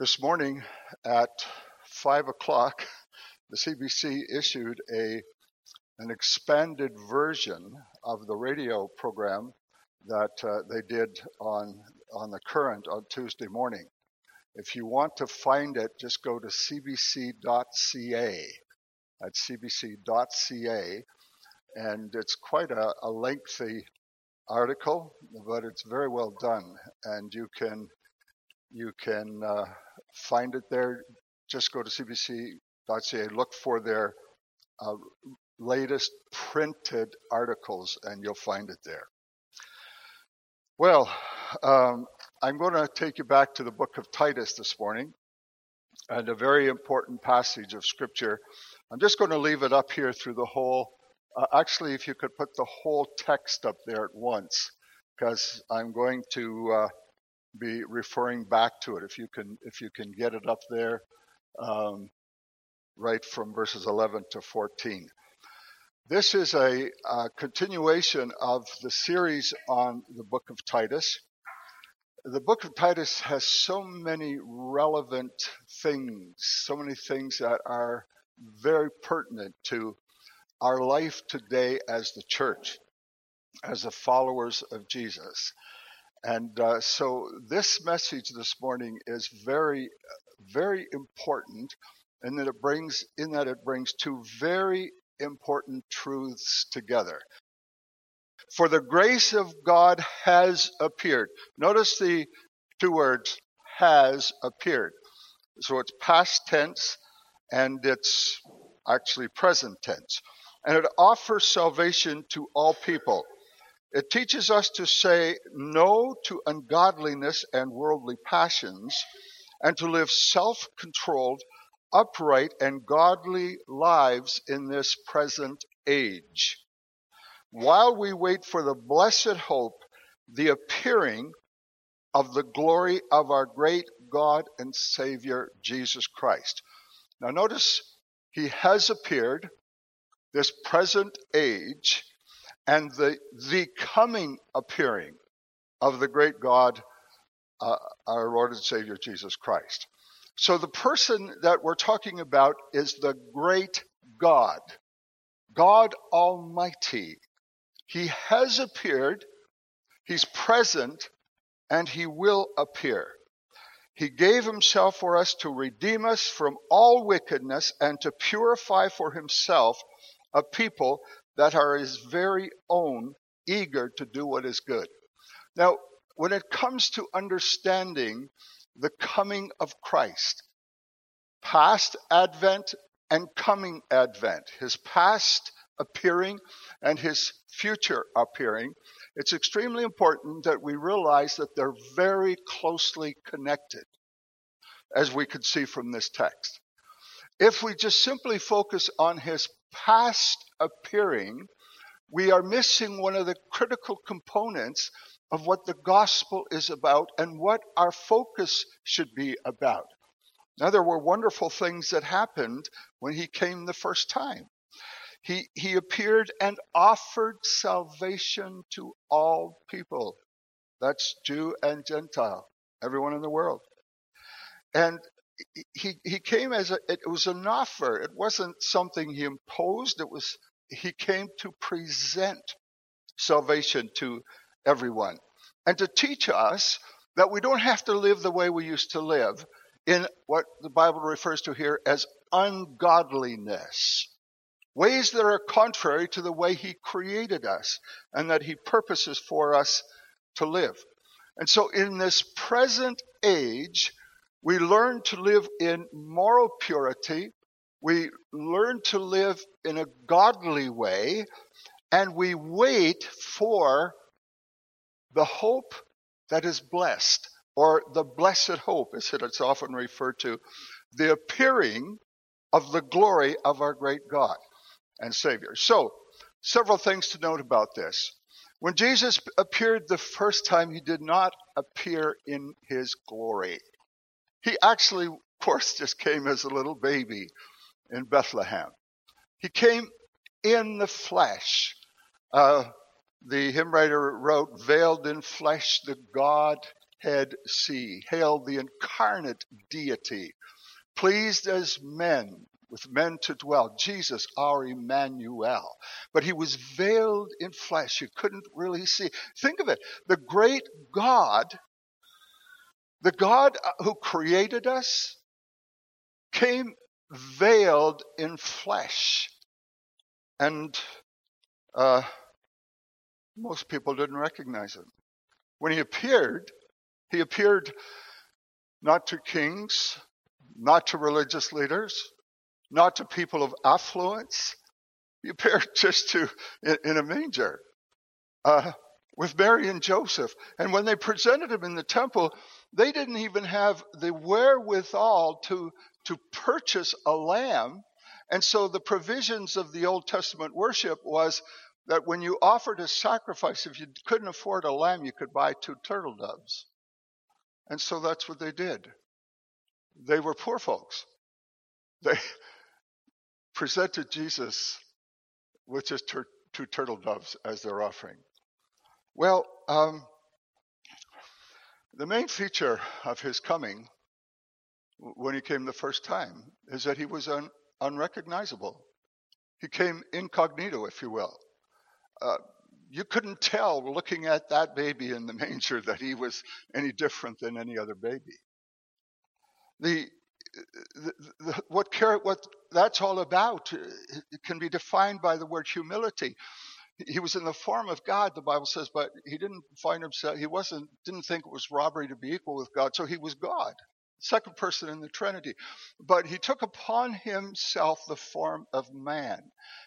This morning at five o'clock, the CBC issued a an expanded version of the radio program that uh, they did on on the current on Tuesday morning. If you want to find it, just go to cbc.ca. At cbc.ca, and it's quite a, a lengthy article, but it's very well done, and you can you can uh, find it there. Just go to cbc.ca, look for their uh, latest printed articles, and you'll find it there. Well, um, I'm going to take you back to the book of Titus this morning, and a very important passage of scripture. I'm just going to leave it up here through the whole. Uh, actually, if you could put the whole text up there at once, because I'm going to uh, be referring back to it. If you can, if you can get it up there, um, right from verses 11 to 14. This is a, a continuation of the series on the book of Titus. The book of Titus has so many relevant things, so many things that are very pertinent to our life today as the church, as the followers of Jesus. And uh, so this message this morning is very, very important in that it brings, in that it brings two very important truths together. For the grace of God has appeared. Notice the two words, has appeared. So it's past tense and it's actually present tense. And it offers salvation to all people. It teaches us to say no to ungodliness and worldly passions and to live self controlled, upright, and godly lives in this present age. While we wait for the blessed hope, the appearing of the glory of our great God and Savior Jesus Christ. Now, notice he has appeared, this present age, and the, the coming appearing of the great God, uh, our Lord and Savior Jesus Christ. So the person that we're talking about is the great God, God Almighty. He has appeared, He's present, and He will appear. He gave Himself for us to redeem us from all wickedness and to purify for Himself a people that are his very own, eager to do what is good. Now, when it comes to understanding the coming of Christ, past advent and coming advent, his past appearing and his future appearing, it's extremely important that we realize that they're very closely connected, as we can see from this text. If we just simply focus on his past appearing, we are missing one of the critical components of what the gospel is about and what our focus should be about. Now, there were wonderful things that happened when he came the first time. He, he appeared and offered salvation to all people. That's Jew and Gentile, everyone in the world. And he, he came as a, it was an offer. It wasn't something he imposed. It was, he came to present salvation to everyone and to teach us that we don't have to live the way we used to live in what the Bible refers to here as ungodliness. Ways that are contrary to the way he created us and that he purposes for us to live. And so in this present age, we learn to live in moral purity. We learn to live in a godly way. And we wait for the hope that is blessed, or the blessed hope, as it's often referred to, the appearing of the glory of our great God and Savior. So, several things to note about this. When Jesus appeared the first time, he did not appear in his glory. He actually, of course, just came as a little baby in Bethlehem. He came in the flesh. Uh, the hymn writer wrote, veiled in flesh, the Godhead see, sea. Hail the incarnate deity, pleased as men with men to dwell. Jesus, our Emmanuel. But he was veiled in flesh. You couldn't really see. Think of it. The great God, the God who created us, came veiled in flesh. And uh, most people didn't recognize him. When he appeared, he appeared not to kings, not to religious leaders, not to people of affluence. He appeared just to in, in a manger uh, with Mary and Joseph. And when they presented him in the temple, they didn't even have the wherewithal to to purchase a lamb. And so the provisions of the Old Testament worship was that when you offered a sacrifice, if you couldn't afford a lamb, you could buy two turtle doves. And so that's what they did. They were poor folks. They presented Jesus with just tur- two turtle doves as their offering. Well, um, the main feature of his coming when he came the first time is that he was un- unrecognizable. He came incognito, if you will. Uh, you couldn't tell looking at that baby in the manger that he was any different than any other baby. The, the, the, what, what that's all about it can be defined by the word humility. He was in the form of God, the Bible says, but he didn't find himself, he wasn't, didn't think it was robbery to be equal with God, so he was God second person in the Trinity. But he took upon himself the form of man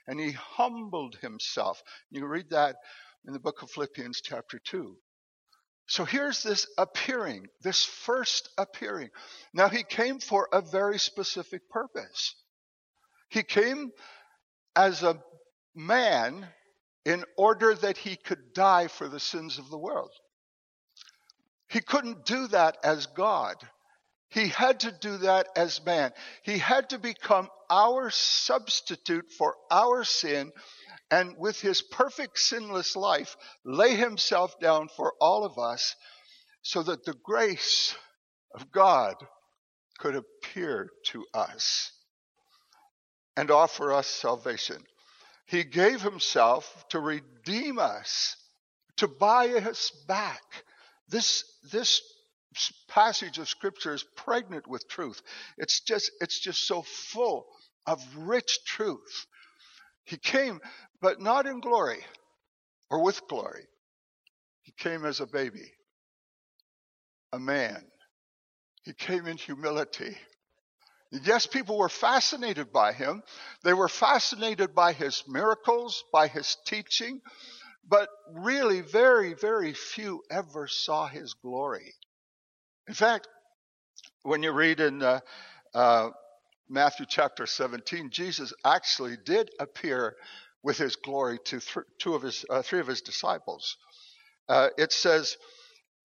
and he humbled himself. You read that in the book of Philippians, chapter 2. So here's this appearing, this first appearing. Now he came for a very specific purpose. He came as a man in order that he could die for the sins of the world. He couldn't do that as God. He had to do that as man. He had to become our substitute for our sin and with his perfect sinless life lay himself down for all of us so that the grace of God could appear to us and offer us salvation. He gave himself to redeem us, to buy us back. This, this passage of scripture is pregnant with truth. It's just, it's just so full of rich truth. He came, but not in glory or with glory. He came as a baby, a man. He came in humility. Yes, people were fascinated by him. They were fascinated by his miracles, by his teaching, but really very, very few ever saw his glory. In fact, when you read in uh, uh, Matthew chapter 17, Jesus actually did appear with his glory to th- two of his, uh, three of his disciples. Uh, it says,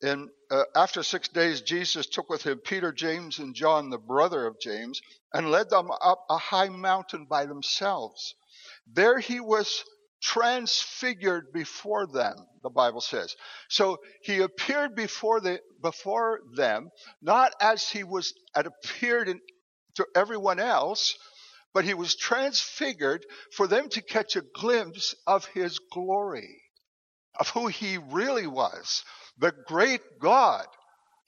in, uh, after six days, Jesus took with him Peter, James, and John, the brother of James, and led them up a high mountain by themselves. There he was transfigured before them, the Bible says. So he appeared before the before them, not as he was had appeared in, to everyone else, but he was transfigured for them to catch a glimpse of his glory, of who he really was, the great God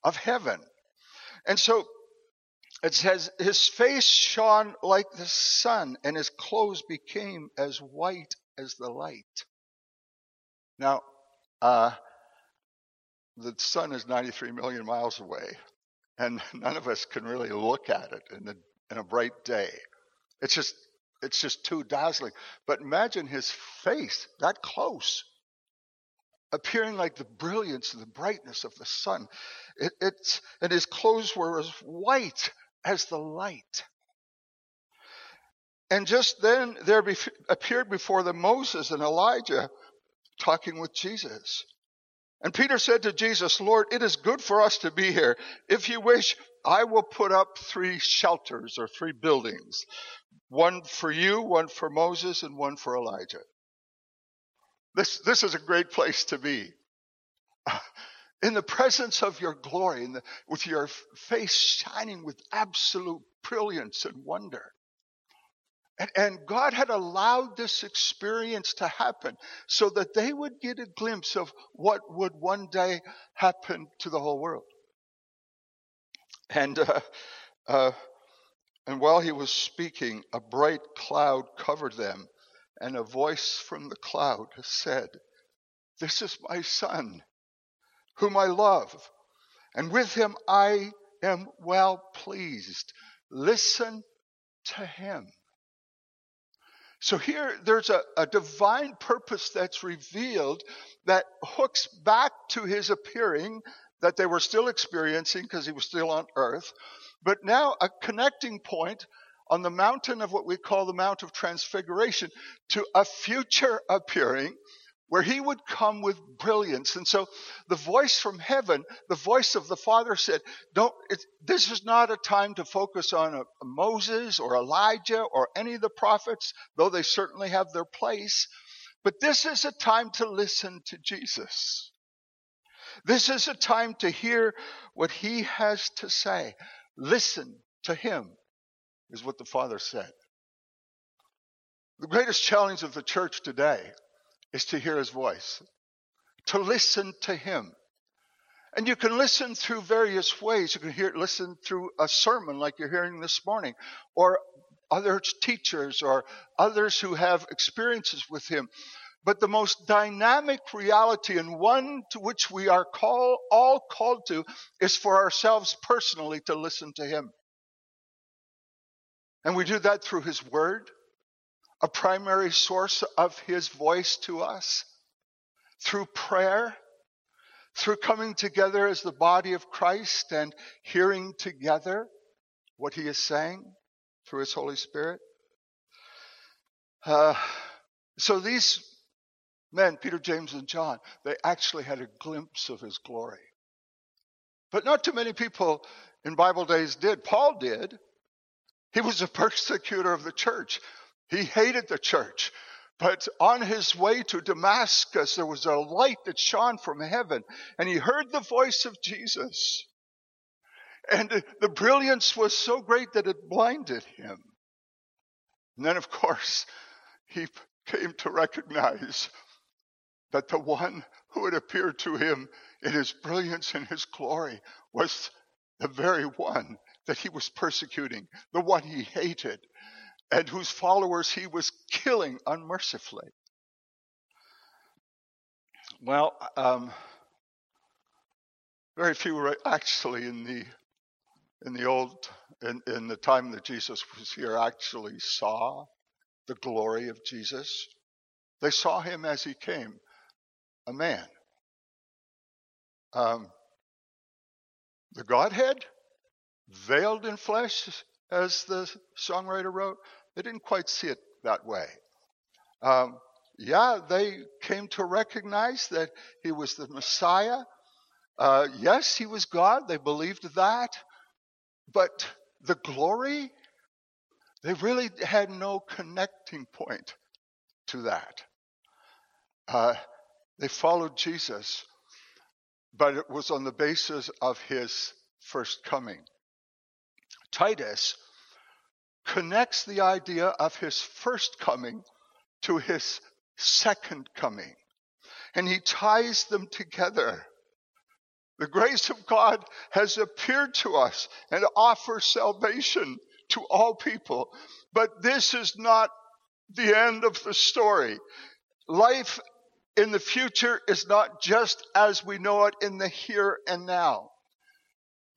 of heaven. And so it says, his face shone like the sun, and his clothes became as white as the light. Now, uh, the sun is 93 million miles away, and none of us can really look at it in a, in a bright day. It's just, it's just too dazzling. But imagine his face that close, appearing like the brilliance and the brightness of the sun. It, it's, and his clothes were as white as the light. And just then there be, appeared before them Moses and Elijah talking with Jesus. And Peter said to Jesus, Lord, it is good for us to be here. If you wish, I will put up three shelters or three buildings. One for you, one for Moses, and one for Elijah. This, this is a great place to be. in the presence of your glory, the, with your face shining with absolute brilliance and wonder. And, and, God had allowed this experience to happen so that they would get a glimpse of what would one day happen to the whole world. And uh, uh, and while he was speaking, a bright cloud covered them, and a voice from the cloud said, This is my son, whom I love, and with him I am well pleased. Listen to him. So here there's a, a, divine purpose that's revealed that hooks back to his appearing that they were still experiencing because he was still on earth, but now a connecting point on the mountain of what we call the Mount of Transfiguration to a future appearing where he would come with brilliance. And so the voice from heaven, the voice of the Father said, don't, this is not a time to focus on a, a Moses or Elijah or any of the prophets, though they certainly have their place. But this is a time to listen to Jesus. This is a time to hear what he has to say. Listen to him, is what the Father said. The greatest challenge of the church today is to hear his voice, to listen to him. And you can listen through various ways. You can hear, listen through a sermon like you're hearing this morning, or other teachers, or others who have experiences with him. But the most dynamic reality and one to which we are call, all called to is for ourselves personally to listen to Him. And we do that through His Word, a primary source of His voice to us, through prayer, through coming together as the body of Christ and hearing together what He is saying through His Holy Spirit. Uh, so these men, Peter, James, and John, they actually had a glimpse of his glory. But not too many people in Bible days did. Paul did. He was a persecutor of the church. He hated the church. But on his way to Damascus, there was a light that shone from heaven, and he heard the voice of Jesus. And the brilliance was so great that it blinded him. And then, of course, he came to recognize that the one who had appeared to him in his brilliance and his glory was the very one that he was persecuting, the one he hated, and whose followers he was killing unmercifully. Well, um, very few were actually in the in the old in, in the time that Jesus was here actually saw the glory of Jesus. They saw him as he came a man. Um, the Godhead, veiled in flesh, as the songwriter wrote, they didn't quite see it that way. Um, yeah, they came to recognize that he was the Messiah. Uh, yes, he was God. They believed that. But the glory, they really had no connecting point to that. Uh, they followed Jesus, but it was on the basis of his first coming. Titus connects the idea of his first coming to his second coming, and he ties them together. The grace of God has appeared to us and offers salvation to all people. But this is not the end of the story. Life in the future is not just as we know it in the here and now.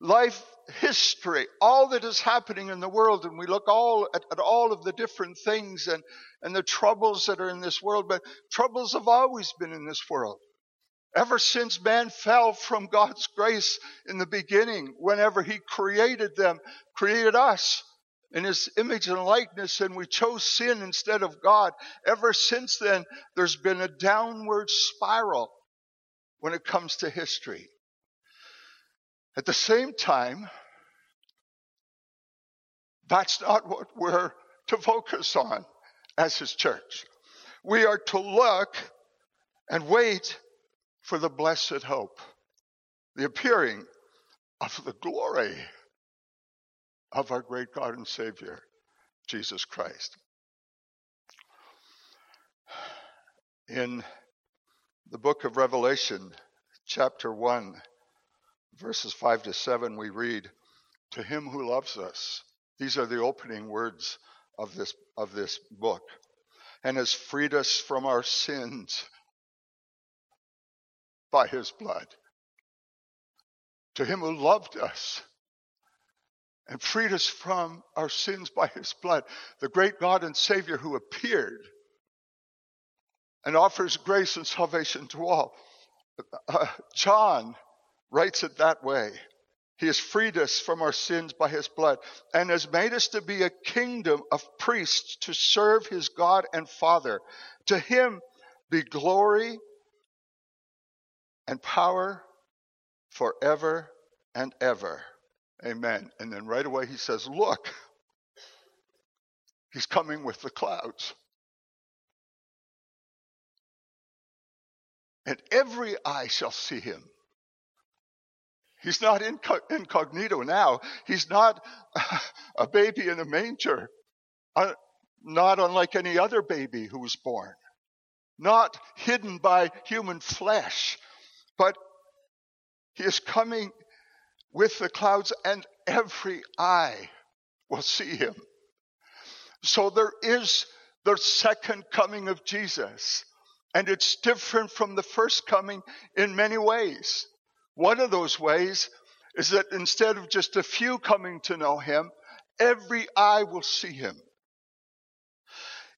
Life history, all that is happening in the world, and we look all at, at, all of the different things and, and the troubles that are in this world, but troubles have always been in this world. Ever since man fell from God's grace in the beginning, whenever he created them, created us, in his image and likeness and we chose sin instead of God. Ever since then, there's been a downward spiral when it comes to history. At the same time, that's not what we're to focus on as his church. We are to look and wait for the blessed hope. the appearing of the glory of our great God and Savior, Jesus Christ. In the book of Revelation, chapter 1, verses 5 to 7, we read, To him who loves us. These are the opening words of this, of this book, and has freed us from our sins by his blood. To him who loved us and freed us from our sins by his blood, the great God and Savior who appeared and offers grace and salvation to all. Uh, John writes it that way. He has freed us from our sins by his blood and has made us to be a kingdom of priests to serve his God and Father. To him be glory and power forever and ever. Amen. And then right away he says, Look, he's coming with the clouds. And every eye shall see him. He's not incognito now. He's not a baby in a manger, uh, not unlike any other baby who was born, not hidden by human flesh, but he is coming with the clouds, and every eye will see him. So there is the second coming of Jesus, and it's different from the first coming in many ways. One of those ways is that instead of just a few coming to know him, every eye will see him.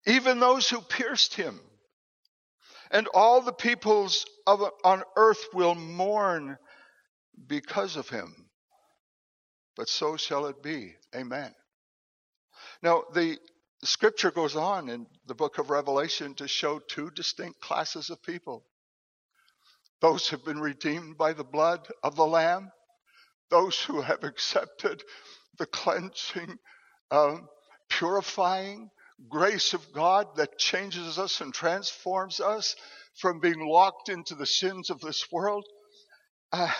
Even those who pierced him. And all the peoples of, on earth will mourn because of him but so shall it be. Amen. Now, the scripture goes on in the book of Revelation to show two distinct classes of people those who have been redeemed by the blood of the Lamb, those who have accepted the cleansing, um, purifying grace of God that changes us and transforms us from being locked into the sins of this world. Uh,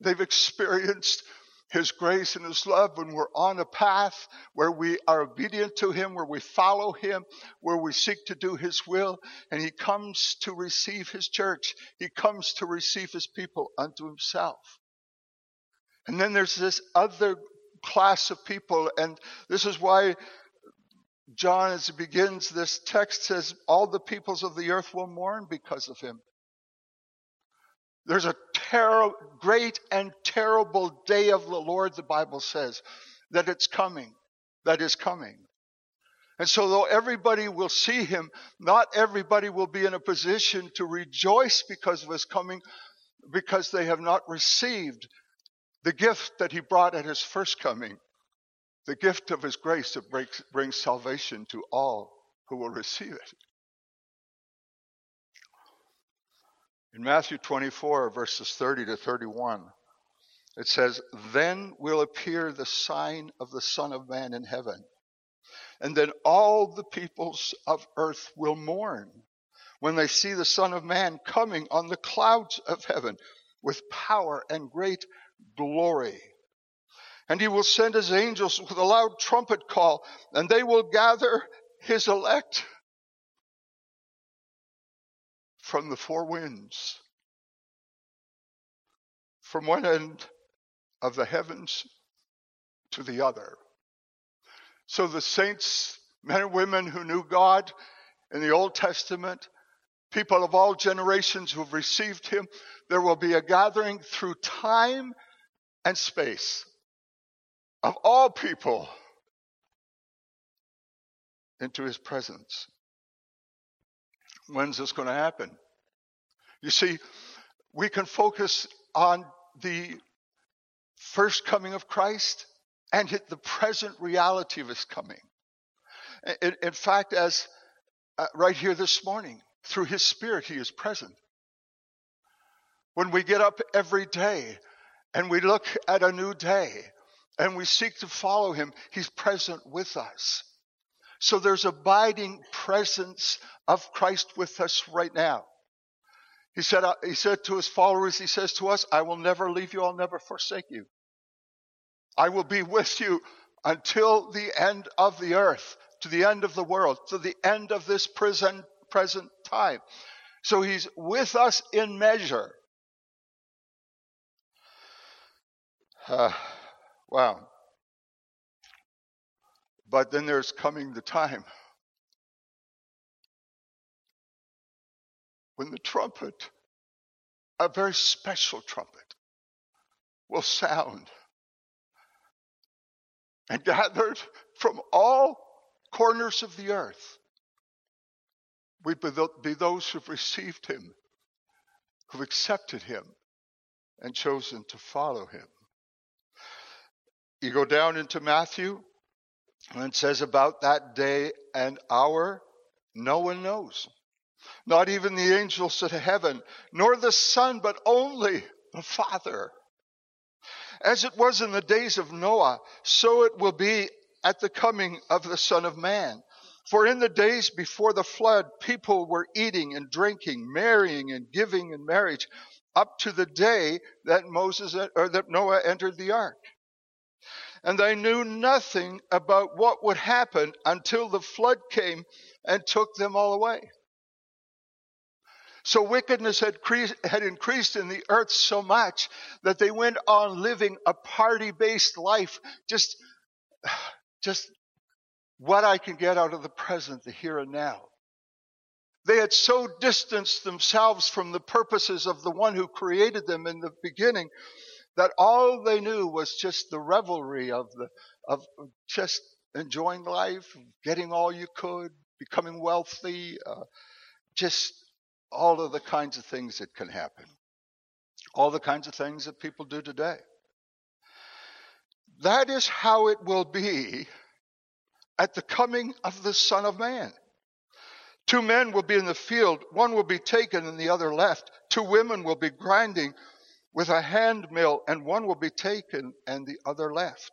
they've experienced his grace and His love when we're on a path where we are obedient to Him, where we follow Him, where we seek to do His will. And He comes to receive His church. He comes to receive His people unto Himself. And then there's this other class of people. And this is why John, as he begins this text, says, All the peoples of the earth will mourn because of Him. There's a ter- great and terrible day of the Lord, the Bible says, that it's coming, that is coming. And so, though everybody will see him, not everybody will be in a position to rejoice because of his coming, because they have not received the gift that he brought at his first coming, the gift of his grace that brings, brings salvation to all who will receive it. In Matthew 24, verses 30 to 31, it says, Then will appear the sign of the Son of Man in heaven. And then all the peoples of earth will mourn when they see the Son of Man coming on the clouds of heaven with power and great glory. And he will send his angels with a loud trumpet call, and they will gather his elect from the four winds, from one end of the heavens to the other. So the saints, men and women who knew God in the Old Testament, people of all generations who have received Him, there will be a gathering through time and space of all people into His presence. When's this going to happen? You see, we can focus on the first coming of Christ and hit the present reality of his coming. In, in fact, as uh, right here this morning, through his spirit, he is present. When we get up every day and we look at a new day and we seek to follow him, he's present with us. So there's abiding presence of Christ with us right now. He said, uh, he said to his followers, he says to us, I will never leave you, I'll never forsake you. I will be with you until the end of the earth, to the end of the world, to the end of this present, present time. So he's with us in measure. Uh, wow. But then there's coming the time when the trumpet, a very special trumpet, will sound. And gathered from all corners of the earth, we be those who've received him, who've accepted him, and chosen to follow him. You go down into Matthew, and it says about that day and hour, no one knows. Not even the angels of heaven, nor the Son, but only the Father. As it was in the days of Noah, so it will be at the coming of the Son of Man. For in the days before the flood, people were eating and drinking, marrying and giving in marriage, up to the day that Moses or that Noah entered the ark and they knew nothing about what would happen until the flood came and took them all away. So wickedness had, cre- had increased in the earth so much that they went on living a party based life, just, just what I can get out of the present, the here and now. They had so distanced themselves from the purposes of the one who created them in the beginning that all they knew was just the revelry of the of just enjoying life, getting all you could, becoming wealthy, uh, just all of the kinds of things that can happen, all the kinds of things that people do today. That is how it will be at the coming of the Son of Man. Two men will be in the field, one will be taken and the other left. Two women will be grinding with a hand mill, and one will be taken and the other left.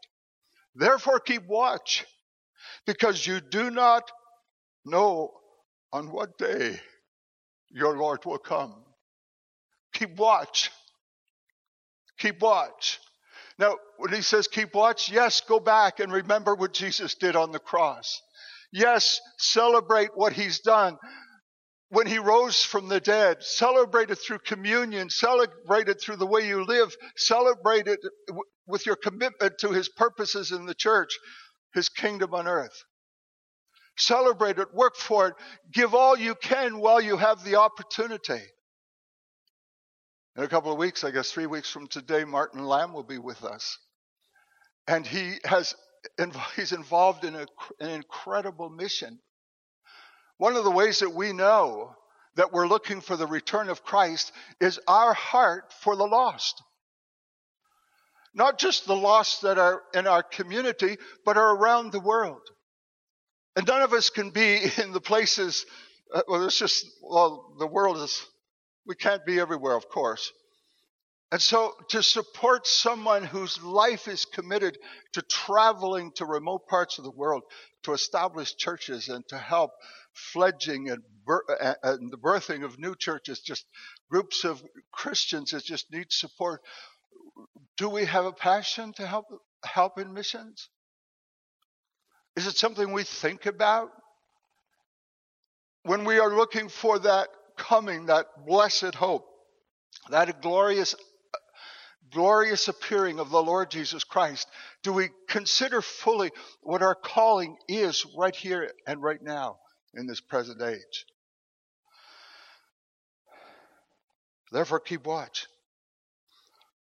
Therefore, keep watch, because you do not know on what day your Lord will come. Keep watch. Keep watch. Now, when he says keep watch, yes, go back and remember what Jesus did on the cross. Yes, celebrate what he's done when he rose from the dead, celebrated through communion, celebrated through the way you live, celebrated with your commitment to his purposes in the church, his kingdom on earth. Celebrate it, work for it, give all you can while you have the opportunity. In a couple of weeks, I guess three weeks from today, Martin Lamb will be with us. And he has, he's involved in a, an incredible mission one of the ways that we know that we're looking for the return of Christ is our heart for the lost. Not just the lost that are in our community, but are around the world. And none of us can be in the places, uh, well, it's just, well, the world is, we can't be everywhere, of course. And so to support someone whose life is committed to traveling to remote parts of the world to establish churches and to help fledging and, and the birthing of new churches, just groups of Christians that just need support. Do we have a passion to help help in missions? Is it something we think about? When we are looking for that coming, that blessed hope, that glorious glorious appearing of the Lord Jesus Christ, do we consider fully what our calling is right here and right now? In this present age. Therefore, keep watch,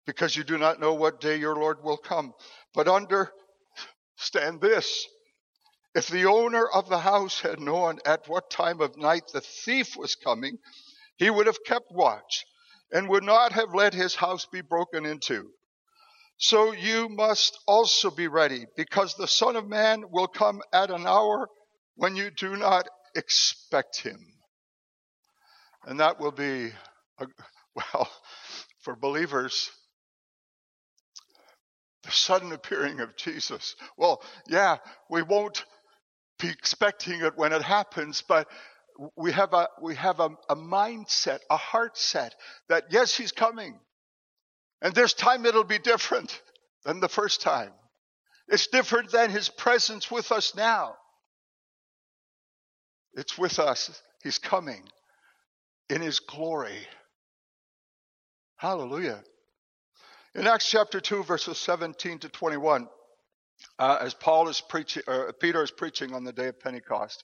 because you do not know what day your Lord will come. But understand this if the owner of the house had known at what time of night the thief was coming, he would have kept watch and would not have let his house be broken into. So you must also be ready, because the Son of Man will come at an hour when you do not expect him. And that will be, a, well, for believers, the sudden appearing of Jesus. Well, yeah, we won't be expecting it when it happens, but we have a we have a, a mindset, a heart set that yes, he's coming. And this time it'll be different than the first time. It's different than his presence with us now. It's with us. He's coming in his glory. Hallelujah. In Acts chapter 2, verses 17 to 21, uh, as Paul is preaching, or Peter is preaching on the day of Pentecost,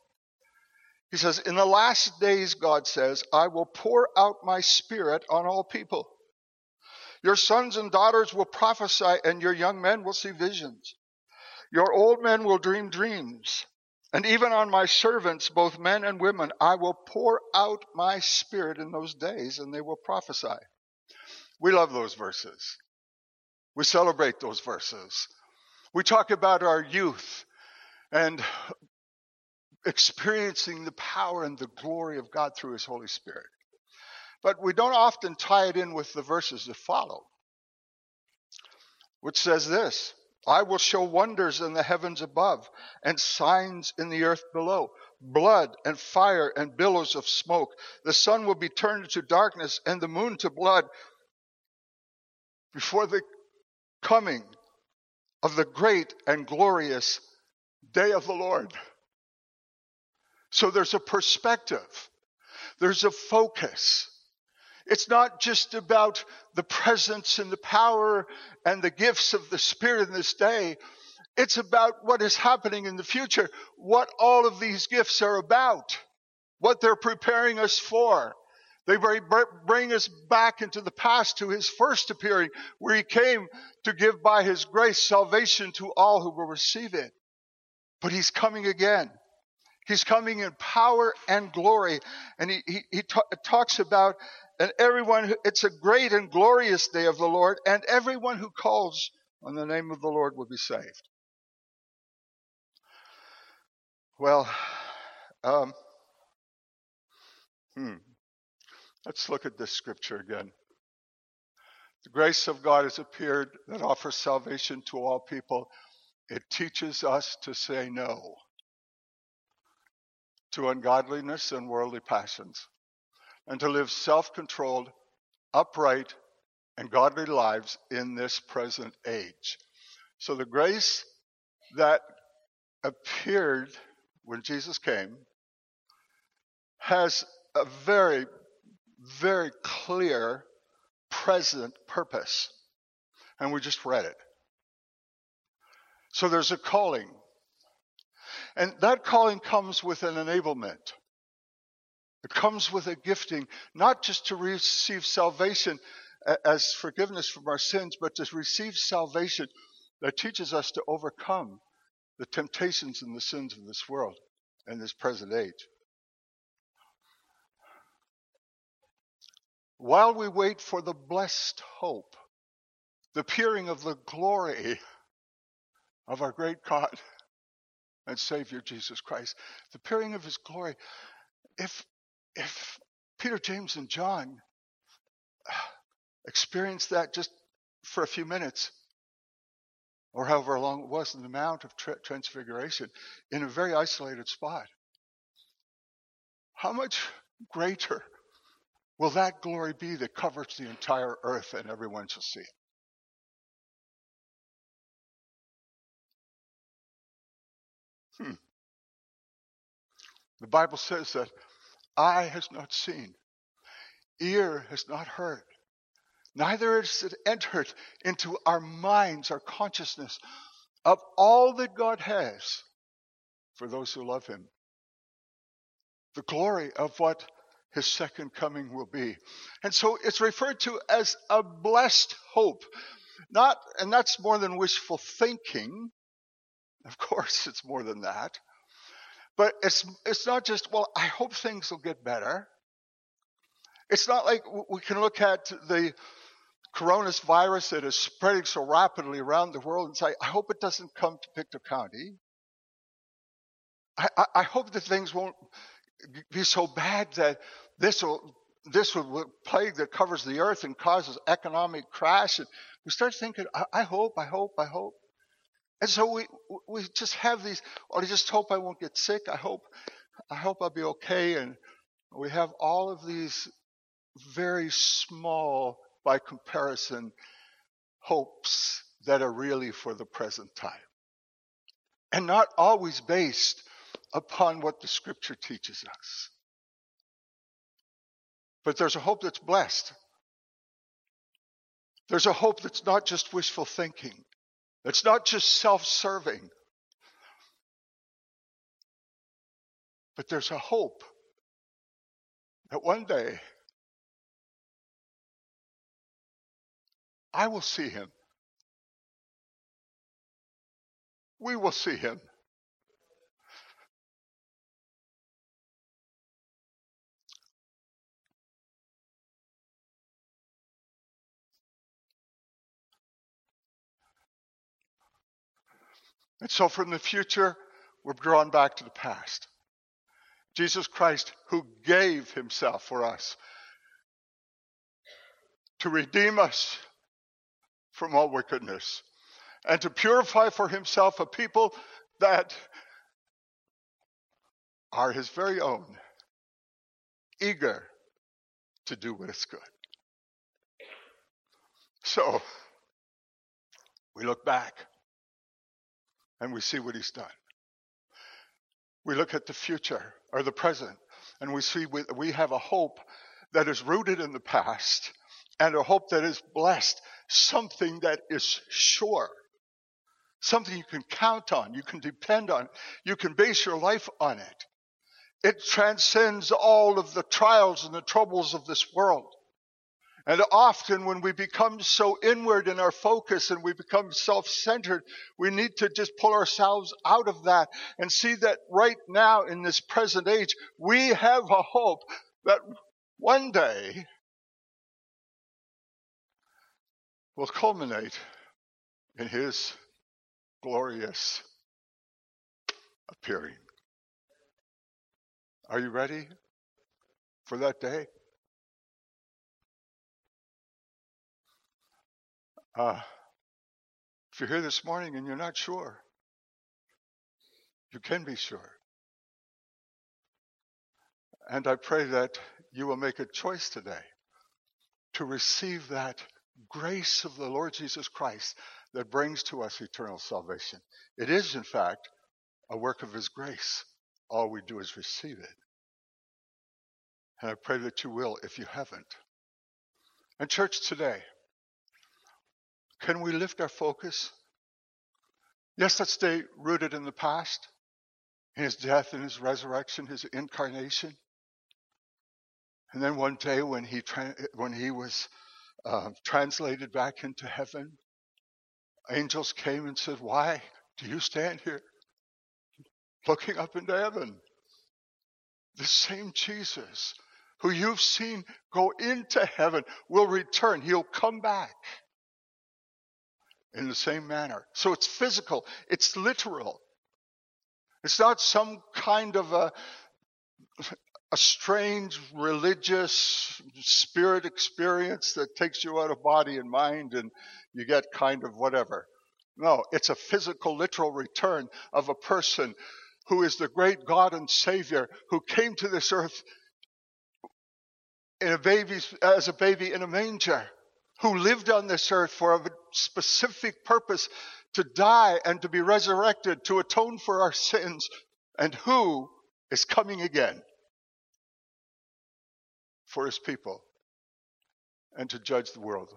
he says, In the last days, God says, I will pour out my spirit on all people. Your sons and daughters will prophesy, and your young men will see visions. Your old men will dream dreams. And even on my servants, both men and women, I will pour out my spirit in those days, and they will prophesy. We love those verses. We celebrate those verses. We talk about our youth and experiencing the power and the glory of God through His Holy Spirit. But we don't often tie it in with the verses that follow, which says this I will show wonders in the heavens above and signs in the earth below blood and fire and billows of smoke. The sun will be turned into darkness and the moon to blood before the coming of the great and glorious day of the Lord. So there's a perspective, there's a focus. It's not just about the presence and the power and the gifts of the Spirit in this day. It's about what is happening in the future, what all of these gifts are about, what they're preparing us for. They bring us back into the past to his first appearing, where he came to give by his grace salvation to all who will receive it. But he's coming again. He's coming in power and glory. And he, he, he talks about and everyone, it's a great and glorious day of the Lord, and everyone who calls on the name of the Lord will be saved. Well, um, hmm. let's look at this scripture again. The grace of God has appeared that offers salvation to all people. It teaches us to say no to ungodliness and worldly passions and to live self controlled, upright, and godly lives in this present age. So the grace that appeared when Jesus came has a very, very clear present purpose. And we just read it. So there's a calling. And that calling comes with an enablement. It comes with a gifting, not just to receive salvation as forgiveness from our sins, but to receive salvation that teaches us to overcome the temptations and the sins of this world and this present age. While we wait for the blessed hope, the appearing of the glory of our great God and Savior Jesus Christ, the appearing of his glory, if if Peter, James, and John experienced that just for a few minutes, or however long it was in the Mount of Transfiguration, in a very isolated spot, how much greater will that glory be that covers the entire earth and everyone shall see it? Hmm. The Bible says that eye has not seen, ear has not heard, neither has it entered into our minds, our consciousness of all that God has for those who love Him. The glory of what His second coming will be. And so it's referred to as a blessed hope. Not, and that's more than wishful thinking. Of course, it's more than that. But it's, it's not just, well, I hope things will get better. It's not like we can look at the coronavirus that is spreading so rapidly around the world and say, I hope it doesn't come to Pictou County. I, I, I hope that things won't be so bad that this will this will plague that covers the earth and causes economic crash. And we start thinking, I, I hope, I hope, I hope. And so we we just have these, or I just hope I won't get sick. I hope I hope I'll be okay. And we have all of these very small, by comparison, hopes that are really for the present time. And not always based upon what the scripture teaches us. But there's a hope that's blessed. There's a hope that's not just wishful thinking. It's not just self serving. But there's a hope that one day I will see him. We will see him. And so from the future, we're drawn back to the past. Jesus Christ, who gave himself for us to redeem us from all wickedness and to purify for himself a people that are his very own, eager to do what is good. So, we look back and we see what he's done. We look at the future or the present and we see we, we have a hope that is rooted in the past and a hope that is blessed, something that is sure, something you can count on, you can depend on, you can base your life on it. It transcends all of the trials and the troubles of this world. And often when we become so inward in our focus and we become self-centered, we need to just pull ourselves out of that and see that right now in this present age, we have a hope that one day will culminate in his glorious appearing. Are you ready for that day? Uh, if you're here this morning and you're not sure, you can be sure. And I pray that you will make a choice today to receive that grace of the Lord Jesus Christ that brings to us eternal salvation. It is, in fact, a work of His grace. All we do is receive it. And I pray that you will if you haven't. And, church, today, can we lift our focus? Yes, let's stay rooted in the past, in his death and his resurrection, his incarnation. And then one day when he, tra- when he was uh, translated back into heaven, angels came and said, Why do you stand here looking up into heaven? The same Jesus who you've seen go into heaven will return. He'll come back in the same manner. So it's physical, it's literal. It's not some kind of a, a strange religious spirit experience that takes you out of body and mind and you get kind of whatever. No, it's a physical, literal return of a person who is the great God and Savior who came to this earth in a baby's, as a baby in a manger who lived on this earth for a specific purpose to die and to be resurrected to atone for our sins, and who is coming again? For his people and to judge the world